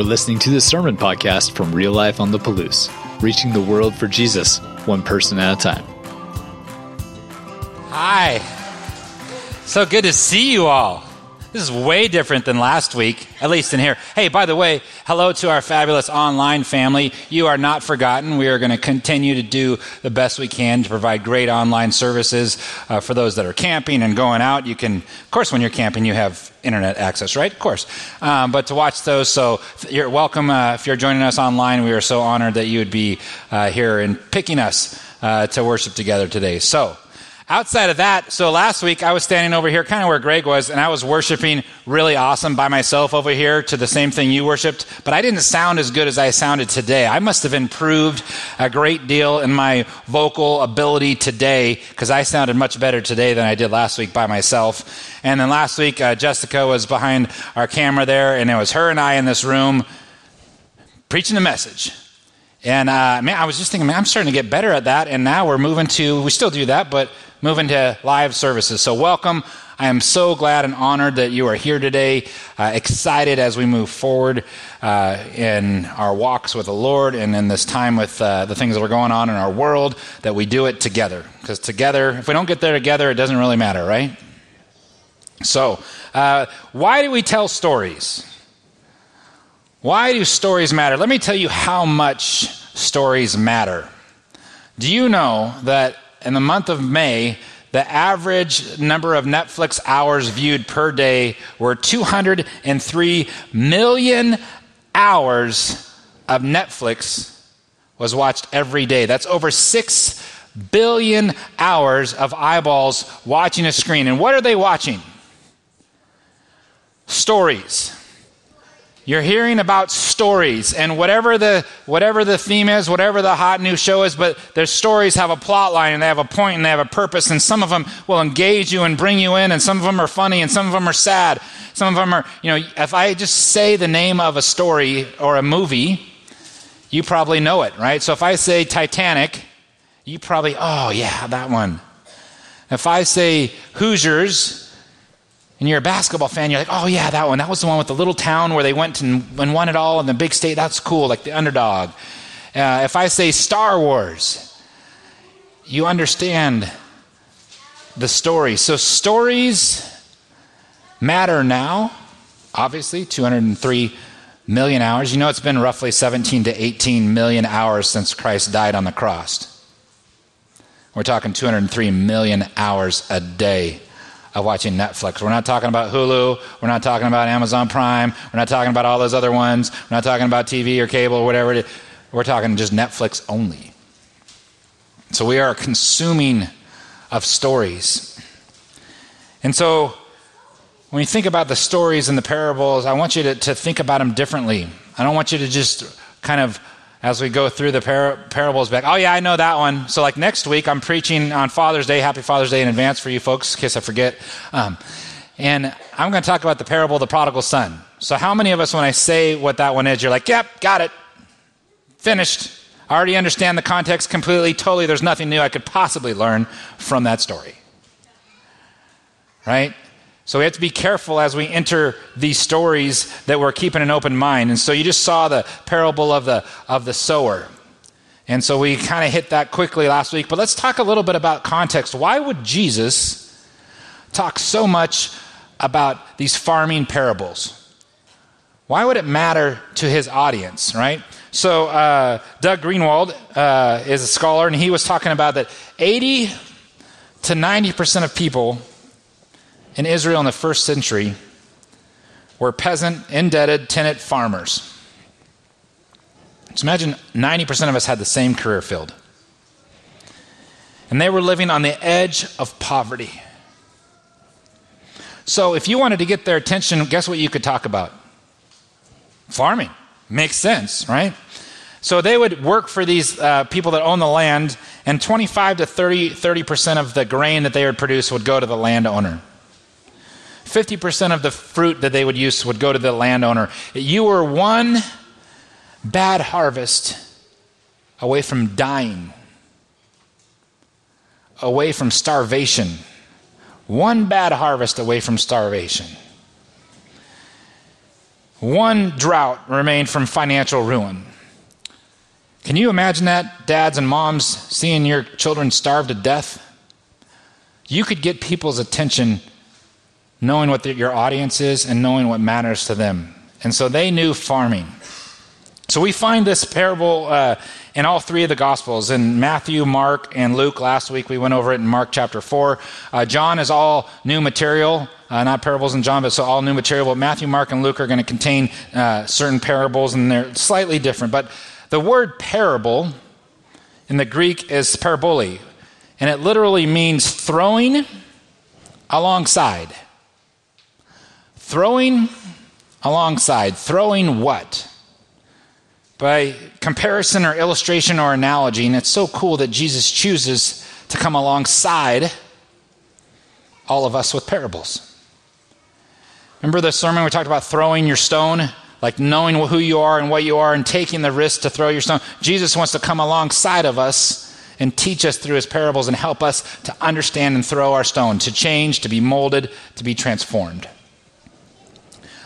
You're listening to the Sermon Podcast from Real Life on the Palouse, reaching the world for Jesus, one person at a time. Hi. So good to see you all. This is way different than last week, at least in here. Hey, by the way, hello to our fabulous online family. You are not forgotten. We are going to continue to do the best we can to provide great online services uh, for those that are camping and going out. You can, of course, when you're camping, you have internet access, right? Of course. Um, but to watch those, so you're welcome uh, if you're joining us online. We are so honored that you would be uh, here and picking us uh, to worship together today. So, Outside of that, so last week I was standing over here, kind of where Greg was, and I was worshiping really awesome by myself over here to the same thing you worshiped, but I didn't sound as good as I sounded today. I must have improved a great deal in my vocal ability today because I sounded much better today than I did last week by myself. And then last week, uh, Jessica was behind our camera there, and it was her and I in this room preaching the message. And uh, man, I was just thinking, man, I'm starting to get better at that. And now we're moving to, we still do that, but moving to live services. So, welcome. I am so glad and honored that you are here today. Uh, excited as we move forward uh, in our walks with the Lord and in this time with uh, the things that are going on in our world, that we do it together. Because together, if we don't get there together, it doesn't really matter, right? So, uh, why do we tell stories? Why do stories matter? Let me tell you how much stories matter. Do you know that in the month of May, the average number of Netflix hours viewed per day were 203 million hours of Netflix was watched every day. That's over 6 billion hours of eyeballs watching a screen. And what are they watching? Stories. You're hearing about stories, and whatever the whatever the theme is, whatever the hot new show is, but their stories have a plot line and they have a point and they have a purpose, and some of them will engage you and bring you in, and some of them are funny and some of them are sad. Some of them are, you know, if I just say the name of a story or a movie, you probably know it, right? So if I say Titanic, you probably, oh yeah, that one. If I say Hoosiers, and you're a basketball fan, you're like, oh, yeah, that one. That was the one with the little town where they went and, won it all in the big state. That's cool, like the underdog. Uh, if I say Star Wars, you understand the story. So, stories matter now, obviously, 203 million hours. You know, it's been roughly 17 to 18 million hours since Christ died on the cross. We're talking 203 million hours a day of watching Netflix. We're not talking about Hulu. We're not talking about Amazon Prime. We're not talking about all those other ones. We're not talking about TV or cable or whatever it is. We're talking just Netflix only. So we are consuming of stories. And so when you think about the stories and the parables, I want you to, to think about them differently. I don't want you to just kind of as we go through the par- parables back. Oh, yeah, I know that one. So, like next week, I'm preaching on Father's Day. Happy Father's Day in advance for you folks, in case I forget. Um, and I'm going to talk about the parable of the prodigal son. So, how many of us, when I say what that one is, you're like, yep, got it, finished. I already understand the context completely, totally. There's nothing new I could possibly learn from that story. Right? So we have to be careful as we enter these stories that we're keeping an open mind. And so you just saw the parable of the of the sower. And so we kind of hit that quickly last week, but let's talk a little bit about context. Why would Jesus talk so much about these farming parables? Why would it matter to his audience, right? So, uh, Doug Greenwold uh, is a scholar, and he was talking about that 80 to 90% of people in Israel in the first century were peasant, indebted, tenant farmers. So imagine 90% of us had the same career field. And they were living on the edge of poverty. So if you wanted to get their attention, guess what you could talk about? Farming. Makes sense, right? So they would work for these uh, people that own the land, and 25 to 30, 30% of the grain that they would produce would go to the landowner. 50% of the fruit that they would use would go to the landowner. You were one bad harvest away from dying, away from starvation. One bad harvest away from starvation. one drought remained from financial ruin. Can you imagine that, dads and moms, seeing your children starve to death? You could get people's attention knowing what the, your audience is and knowing what matters to them. And so they knew farming. So we find this parable uh, in all three of the Gospels in Matthew, Mark, and Luke. Last week we went over it in Mark chapter 4. Uh, John is all new material, uh, not parables in John, but so all new material. But Matthew, Mark, and Luke are going to contain uh, certain parables, and they're slightly different. But the word parable in the Greek is parabole, and it literally means throwing alongside. Throwing alongside. Throwing what? By comparison or illustration or analogy, and it's so cool that Jesus chooses to come alongside all of us with parables. Remember the sermon we talked about throwing your stone? Like knowing who you are and what you are and taking the risk to throw your stone. Jesus wants to come alongside of us and teach us through his parables and help us to understand and throw our stone, to change, to be molded, to be transformed.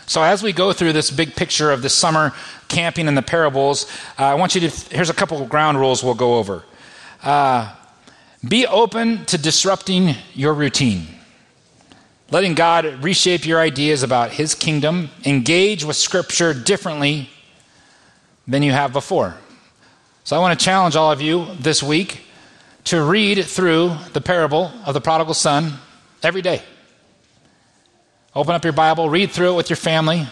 So, as we go through this big picture of the summer camping and the parables, uh, I want you to, here's a couple of ground rules we'll go over. Uh, be open to disrupting your routine. Letting God reshape your ideas about His kingdom, engage with Scripture differently than you have before. So, I want to challenge all of you this week to read through the parable of the prodigal son every day. Open up your Bible, read through it with your family.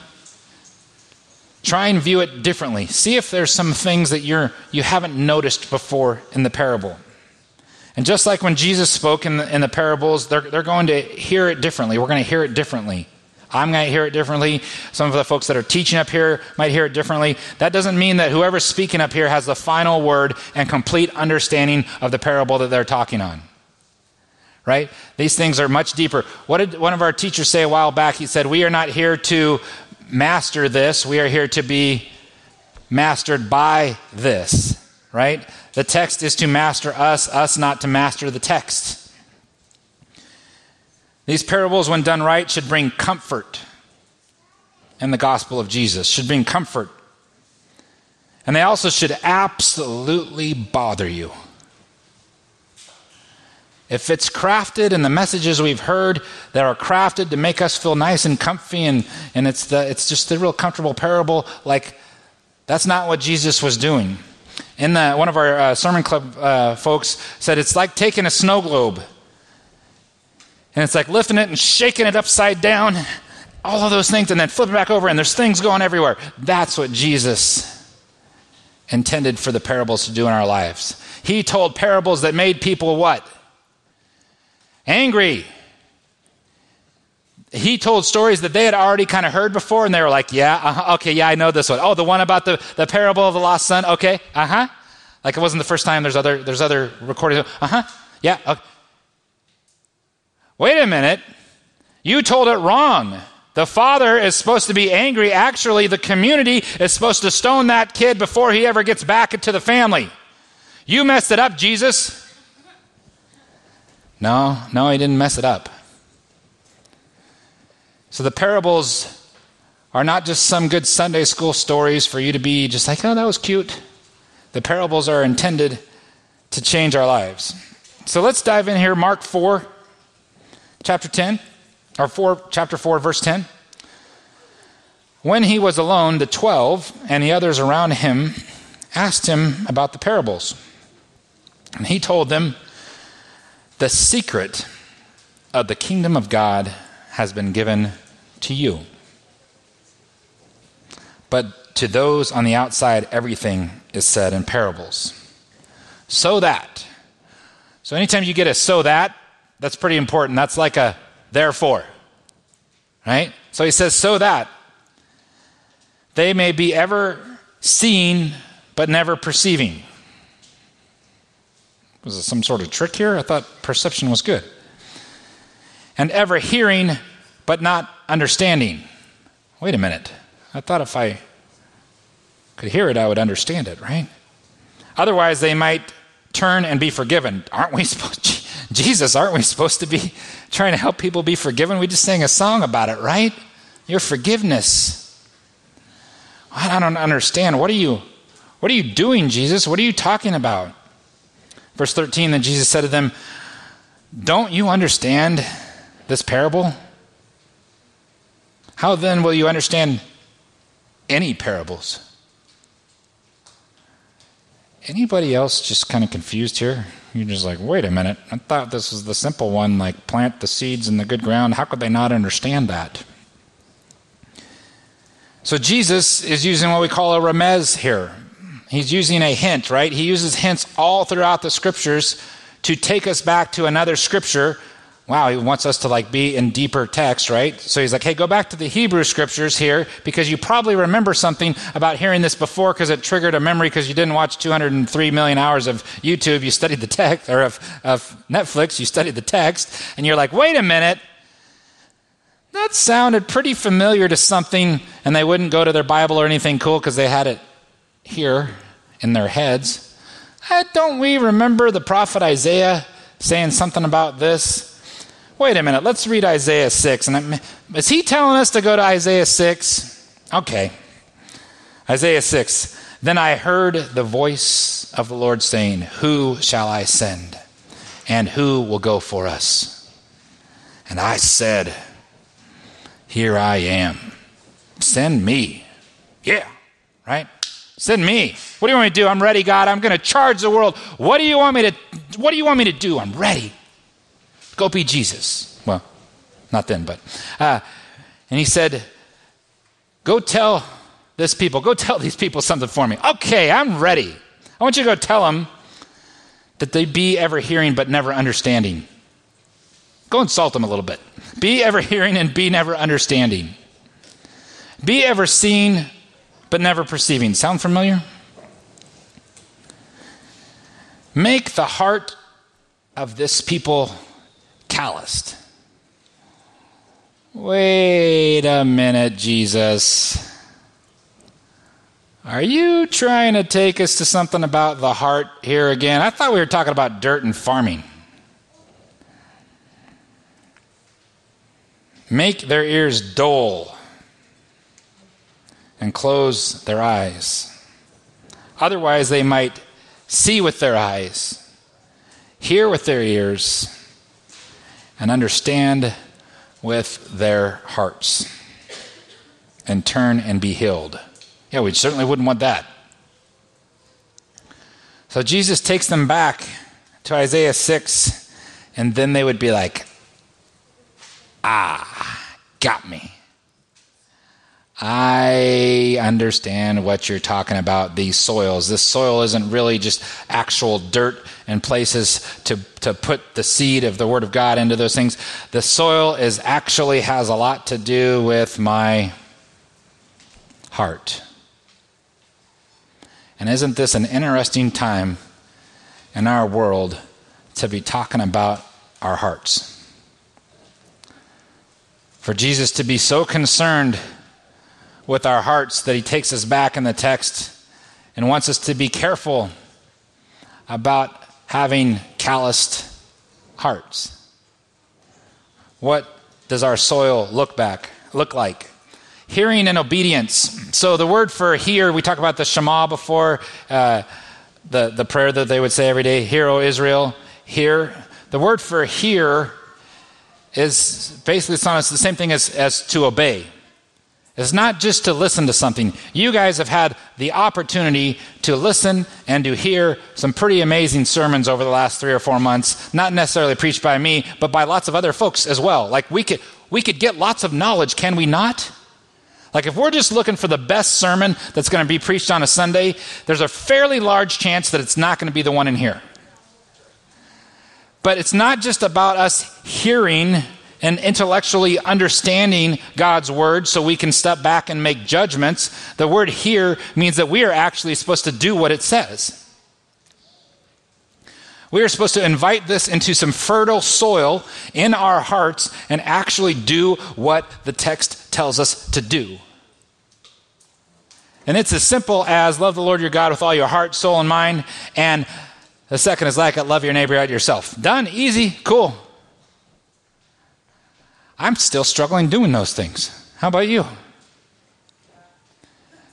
Try and view it differently. See if there's some things that you're, you haven't noticed before in the parable. And just like when Jesus spoke in the, in the parables, they're, they're going to hear it differently. We're going to hear it differently. I'm going to hear it differently. Some of the folks that are teaching up here might hear it differently. That doesn't mean that whoever's speaking up here has the final word and complete understanding of the parable that they're talking on right? These things are much deeper. What did one of our teachers say a while back? He said, We are not here to master this, we are here to be mastered by this, right? The text is to master us, us not to master the text. These parables, when done right, should bring comfort in the gospel of Jesus, should bring comfort. And they also should absolutely bother you. If it's crafted and the messages we've heard that are crafted to make us feel nice and comfy and, and it's, the, it's just the real comfortable parable, like that's not what Jesus was doing. In the, one of our uh, sermon club uh, folks said it's like taking a snow globe and it's like lifting it and shaking it upside down, all of those things, and then flipping back over, and there's things going everywhere. That's what Jesus intended for the parables to do in our lives. He told parables that made people what? Angry. He told stories that they had already kind of heard before, and they were like, Yeah, uh-huh, okay, yeah, I know this one. Oh, the one about the, the parable of the lost son? Okay, uh huh. Like it wasn't the first time, there's other, there's other recordings. Uh huh, yeah. Okay. Wait a minute. You told it wrong. The father is supposed to be angry. Actually, the community is supposed to stone that kid before he ever gets back into the family. You messed it up, Jesus. No, no, he didn't mess it up. So the parables are not just some good Sunday school stories for you to be just like, oh, that was cute. The parables are intended to change our lives. So let's dive in here. Mark 4, chapter 10, or 4, chapter 4, verse 10. When he was alone, the twelve and the others around him asked him about the parables. And he told them, the secret of the kingdom of God has been given to you. But to those on the outside, everything is said in parables. So that. So anytime you get a so that, that's pretty important. That's like a therefore. Right? So he says, so that they may be ever seeing but never perceiving was it some sort of trick here? I thought perception was good. And ever hearing, but not understanding. Wait a minute. I thought if I could hear it, I would understand it, right? Otherwise, they might turn and be forgiven. Aren't we supposed, Jesus, aren't we supposed to be trying to help people be forgiven? We just sang a song about it, right? Your forgiveness. I don't understand. What are you what are you doing, Jesus? What are you talking about? Verse 13 then Jesus said to them, "Don't you understand this parable? How then will you understand any parables?" Anybody else just kind of confused here? You're just like, wait a minute. I thought this was the simple one, like plant the seeds in the good ground. How could they not understand that? So Jesus is using what we call a remez here. He's using a hint, right? He uses hints all throughout the scriptures to take us back to another scripture Wow, he wants us to like be in deeper text, right? So he's like, hey, go back to the Hebrew scriptures here because you probably remember something about hearing this before because it triggered a memory because you didn't watch 203 million hours of YouTube. You studied the text, or of, of Netflix, you studied the text, and you're like, wait a minute. That sounded pretty familiar to something, and they wouldn't go to their Bible or anything cool because they had it here in their heads. Uh, don't we remember the prophet Isaiah saying something about this? Wait a minute, let's read Isaiah 6. And is he telling us to go to Isaiah 6? Okay. Isaiah 6. Then I heard the voice of the Lord saying, Who shall I send? And who will go for us? And I said, Here I am. Send me. Yeah, right? Send me. What do you want me to do? I'm ready, God. I'm going to charge the world. What do you want me to what do you want me to do? I'm ready. Go be Jesus. Well, not then, but. Uh, and he said, Go tell this people, go tell these people something for me. Okay, I'm ready. I want you to go tell them that they be ever hearing but never understanding. Go insult them a little bit. Be ever hearing and be never understanding. Be ever seeing but never perceiving. Sound familiar? Make the heart of this people calloused. Wait a minute, Jesus. Are you trying to take us to something about the heart here again? I thought we were talking about dirt and farming. Make their ears dull and close their eyes. Otherwise, they might see with their eyes, hear with their ears, and understand with their hearts and turn and be healed. Yeah, we certainly wouldn't want that. So Jesus takes them back to Isaiah 6, and then they would be like, ah, got me. I understand what you're talking about, these soils. This soil isn't really just actual dirt and places to, to put the seed of the Word of God into those things. The soil is actually has a lot to do with my heart. And isn't this an interesting time in our world to be talking about our hearts? For Jesus to be so concerned with our hearts that he takes us back in the text and wants us to be careful about having calloused hearts. What does our soil look back look like? Hearing and obedience. So the word for hear, we talked about the Shema before, uh, the, the prayer that they would say every day, Hear, O Israel, hear. The word for hear is basically it's the same thing as, as to obey. It's not just to listen to something. You guys have had the opportunity to listen and to hear some pretty amazing sermons over the last three or four months, not necessarily preached by me, but by lots of other folks as well. Like we could, we could get lots of knowledge, can we not? Like if we're just looking for the best sermon that's going to be preached on a Sunday, there's a fairly large chance that it's not going to be the one in here. But it's not just about us hearing and intellectually understanding God's word so we can step back and make judgments. The word here means that we are actually supposed to do what it says. We are supposed to invite this into some fertile soil in our hearts and actually do what the text tells us to do. And it's as simple as love the Lord your God with all your heart, soul, and mind. And the second is like it, love your neighbor as yourself. Done, easy, cool. I'm still struggling doing those things. How about you?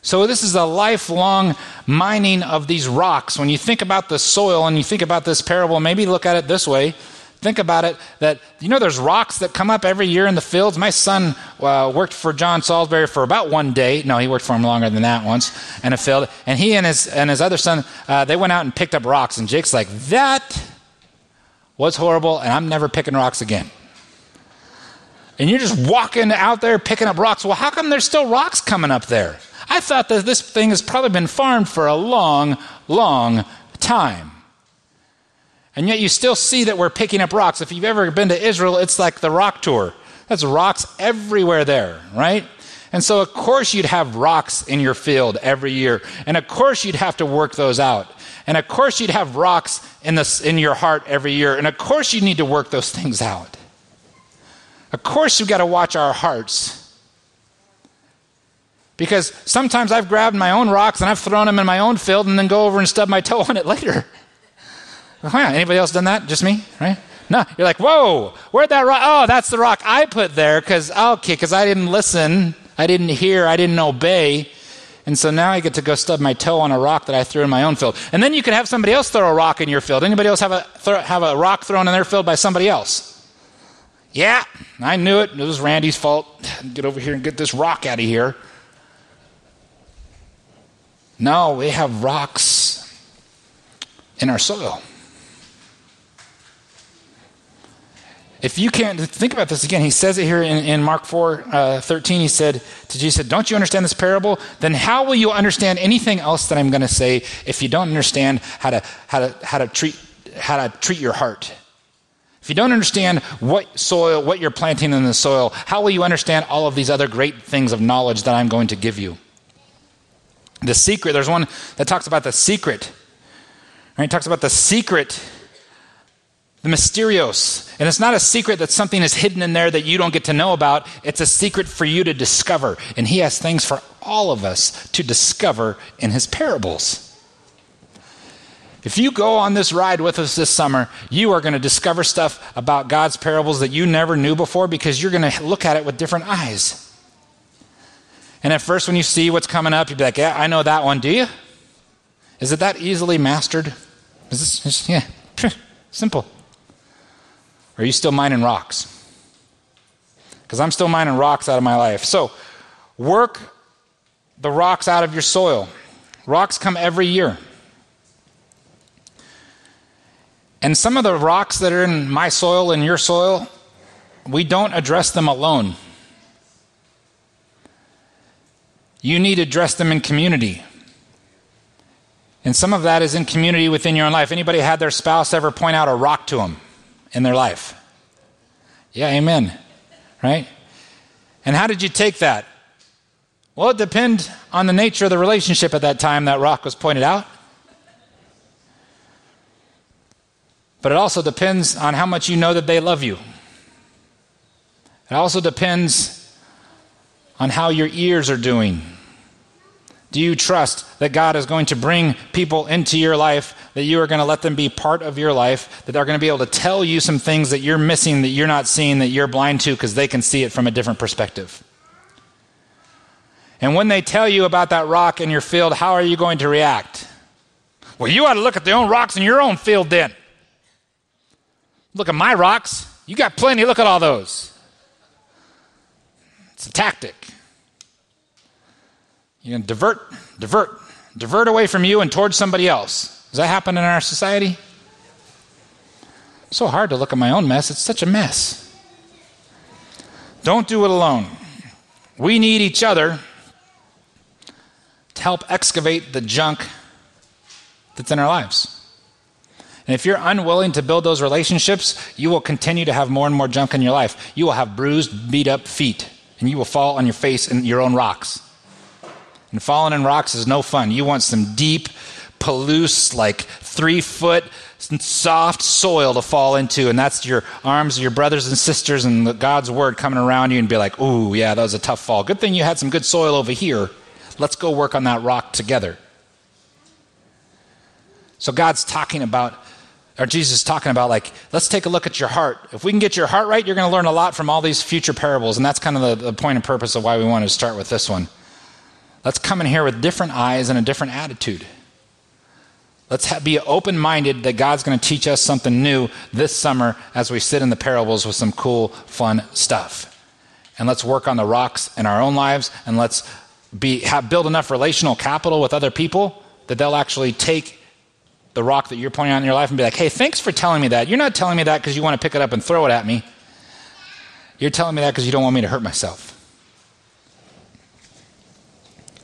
So, this is a lifelong mining of these rocks. When you think about the soil and you think about this parable, maybe look at it this way. Think about it that, you know, there's rocks that come up every year in the fields. My son uh, worked for John Salisbury for about one day. No, he worked for him longer than that once in a field. And he and his, and his other son, uh, they went out and picked up rocks. And Jake's like, that was horrible, and I'm never picking rocks again. And you're just walking out there picking up rocks. Well, how come there's still rocks coming up there? I thought that this thing has probably been farmed for a long, long time. And yet you still see that we're picking up rocks. If you've ever been to Israel, it's like the rock tour. There's rocks everywhere there, right? And so, of course, you'd have rocks in your field every year. And of course, you'd have to work those out. And of course, you'd have rocks in, in your heart every year. And of course, you need to work those things out. Of course, you've got to watch our hearts because sometimes I've grabbed my own rocks and I've thrown them in my own field and then go over and stub my toe on it later. anybody else done that? Just me, right? No, you're like, whoa, where'd that rock? Oh, that's the rock I put there because, I'll kick because I didn't listen, I didn't hear, I didn't obey. And so now I get to go stub my toe on a rock that I threw in my own field. And then you could have somebody else throw a rock in your field. Anybody else have a, throw, have a rock thrown in their field by somebody else? Yeah, I knew it. It was Randy's fault. Get over here and get this rock out of here. No, we have rocks in our soil. If you can't think about this again, he says it here in, in Mark 4 uh, 13. He said to Jesus, Don't you understand this parable? Then how will you understand anything else that I'm going to say if you don't understand how to, how, to, how, to treat, how to treat your heart? If you don't understand what soil, what you're planting in the soil, how will you understand all of these other great things of knowledge that I'm going to give you? The secret, there's one that talks about the secret. Right? It talks about the secret, the mysterios. And it's not a secret that something is hidden in there that you don't get to know about. It's a secret for you to discover. And he has things for all of us to discover in his parables. If you go on this ride with us this summer, you are going to discover stuff about God's parables that you never knew before because you're going to look at it with different eyes. And at first, when you see what's coming up, you'd be like, Yeah, I know that one. Do you? Is it that easily mastered? Is this, yeah, simple. Or are you still mining rocks? Because I'm still mining rocks out of my life. So, work the rocks out of your soil. Rocks come every year. And some of the rocks that are in my soil and your soil, we don't address them alone. You need to address them in community. And some of that is in community within your own life. Anybody had their spouse ever point out a rock to them in their life? Yeah, amen. Right? And how did you take that? Well, it depends on the nature of the relationship at that time that rock was pointed out. But it also depends on how much you know that they love you. It also depends on how your ears are doing. Do you trust that God is going to bring people into your life, that you are going to let them be part of your life, that they're going to be able to tell you some things that you're missing, that you're not seeing, that you're blind to because they can see it from a different perspective? And when they tell you about that rock in your field, how are you going to react? Well, you ought to look at the own rocks in your own field then. Look at my rocks. You got plenty. Look at all those. It's a tactic. You can divert, divert, divert away from you and towards somebody else. Does that happen in our society? so hard to look at my own mess. It's such a mess. Don't do it alone. We need each other to help excavate the junk that's in our lives. And if you're unwilling to build those relationships, you will continue to have more and more junk in your life. You will have bruised, beat up feet and you will fall on your face in your own rocks. And falling in rocks is no fun. You want some deep, Palouse, like three foot, soft soil to fall into, and that's your arms your brothers and sisters and God's word coming around you and be like, ooh, yeah, that was a tough fall. Good thing you had some good soil over here. Let's go work on that rock together. So God's talking about or Jesus is talking about, like, let's take a look at your heart. If we can get your heart right, you're going to learn a lot from all these future parables. And that's kind of the, the point and purpose of why we wanted to start with this one. Let's come in here with different eyes and a different attitude. Let's be open minded that God's going to teach us something new this summer as we sit in the parables with some cool, fun stuff. And let's work on the rocks in our own lives and let's be, have, build enough relational capital with other people that they'll actually take the rock that you're pointing out in your life and be like, hey, thanks for telling me that. You're not telling me that because you want to pick it up and throw it at me. You're telling me that because you don't want me to hurt myself.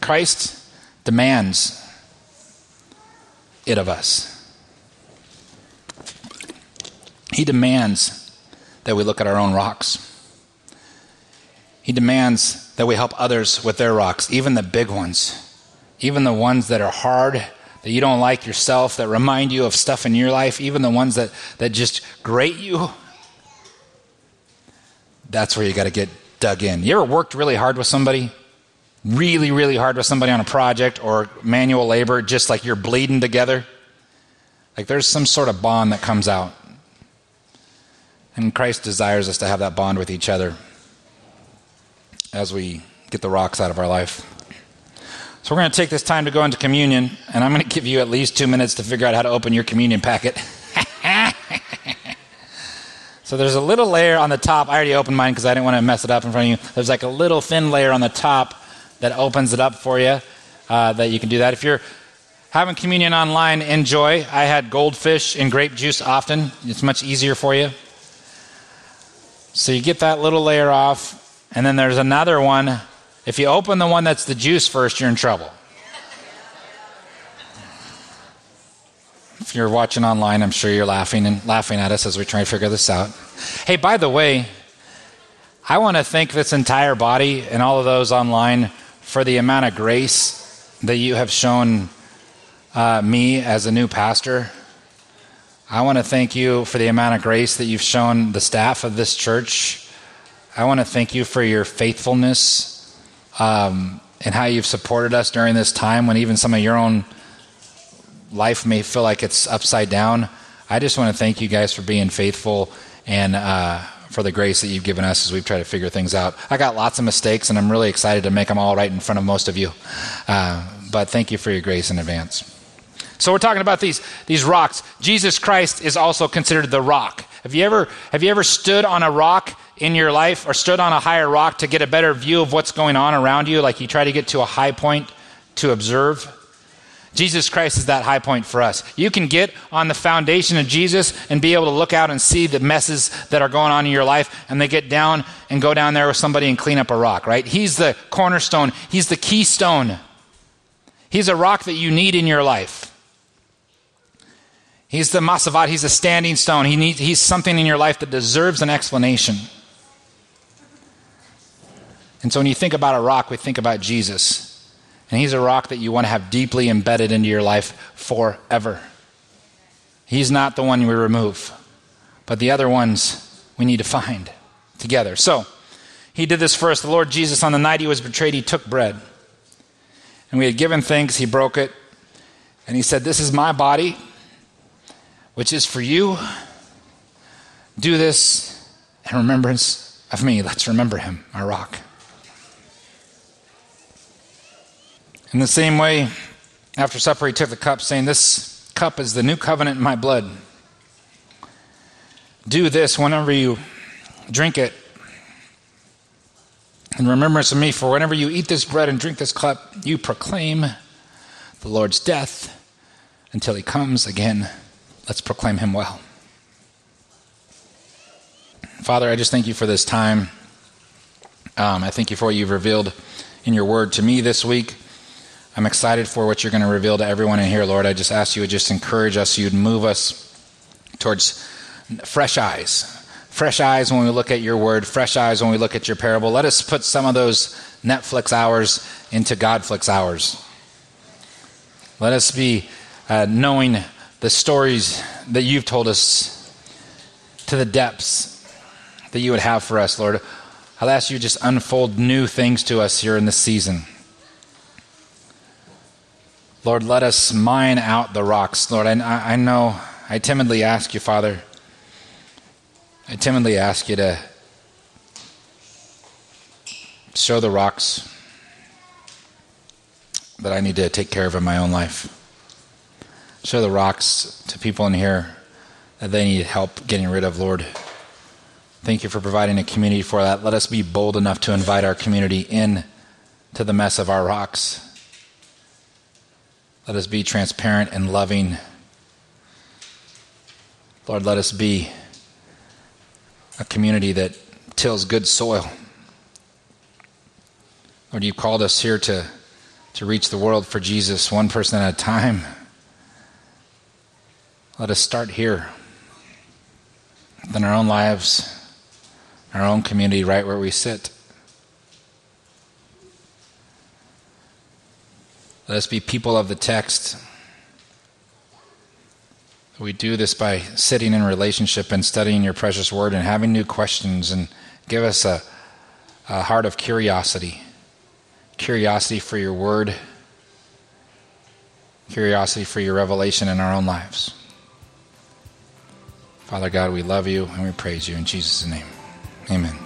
Christ demands it of us. He demands that we look at our own rocks. He demands that we help others with their rocks, even the big ones, even the ones that are hard, that you don't like yourself, that remind you of stuff in your life, even the ones that, that just grate you. That's where you got to get dug in. You ever worked really hard with somebody? Really, really hard with somebody on a project or manual labor, just like you're bleeding together? Like there's some sort of bond that comes out. And Christ desires us to have that bond with each other as we get the rocks out of our life. So we're going to take this time to go into communion, and I'm going to give you at least two minutes to figure out how to open your communion packet. so there's a little layer on the top. I already opened mine because I didn't want to mess it up in front of you. There's like a little thin layer on the top that opens it up for you. Uh, that you can do that. If you're having communion online, enjoy. I had goldfish and grape juice often. It's much easier for you. So you get that little layer off, and then there's another one. If you open the one that's the juice first, you're in trouble. If you're watching online, I'm sure you're laughing and laughing at us as we try to figure this out. Hey, by the way, I want to thank this entire body and all of those online for the amount of grace that you have shown uh, me as a new pastor. I want to thank you for the amount of grace that you've shown the staff of this church. I want to thank you for your faithfulness um, and how you've supported us during this time when even some of your own life may feel like it's upside down. I just want to thank you guys for being faithful and uh, for the grace that you've given us as we've tried to figure things out. I got lots of mistakes, and I'm really excited to make them all right in front of most of you. Uh, but thank you for your grace in advance. So we're talking about these, these rocks. Jesus Christ is also considered the rock. Have you ever have you ever stood on a rock in your life or stood on a higher rock to get a better view of what's going on around you? Like you try to get to a high point to observe? Jesus Christ is that high point for us. You can get on the foundation of Jesus and be able to look out and see the messes that are going on in your life, and they get down and go down there with somebody and clean up a rock, right? He's the cornerstone, He's the keystone. He's a rock that you need in your life. He's the masavat, he's a standing stone. He needs, he's something in your life that deserves an explanation. And so when you think about a rock, we think about Jesus. And he's a rock that you want to have deeply embedded into your life forever. He's not the one we remove, but the other ones we need to find together. So, he did this first. The Lord Jesus, on the night he was betrayed, he took bread. And we had given thanks, he broke it, and he said, This is my body, which is for you. Do this in remembrance of me. Let's remember him, our rock. In the same way, after supper, he took the cup, saying, This cup is the new covenant in my blood. Do this whenever you drink it in remembrance of me, for whenever you eat this bread and drink this cup, you proclaim the Lord's death until he comes again. Let's proclaim him well. Father, I just thank you for this time. Um, I thank you for what you've revealed in your word to me this week. I'm excited for what you're going to reveal to everyone in here, Lord. I just ask you would just encourage us, you'd move us towards fresh eyes. Fresh eyes when we look at your word, fresh eyes when we look at your parable. Let us put some of those Netflix hours into Godflix hours. Let us be uh, knowing the stories that you've told us to the depths that you would have for us, Lord. I'll ask you to just unfold new things to us here in this season. Lord, let us mine out the rocks. Lord, I, I know, I timidly ask you, Father, I timidly ask you to show the rocks. that I need to take care of in my own life. Show the rocks to people in here that they need help getting rid of, Lord. Thank you for providing a community for that. Let us be bold enough to invite our community in to the mess of our rocks. Let us be transparent and loving. Lord, let us be a community that tills good soil. Lord, you've called us here to, to reach the world for Jesus one person at a time. Let us start here, in our own lives, our own community, right where we sit. Let us be people of the text. We do this by sitting in relationship and studying your precious word and having new questions and give us a, a heart of curiosity. Curiosity for your word, curiosity for your revelation in our own lives. Father God, we love you and we praise you in Jesus' name. Amen.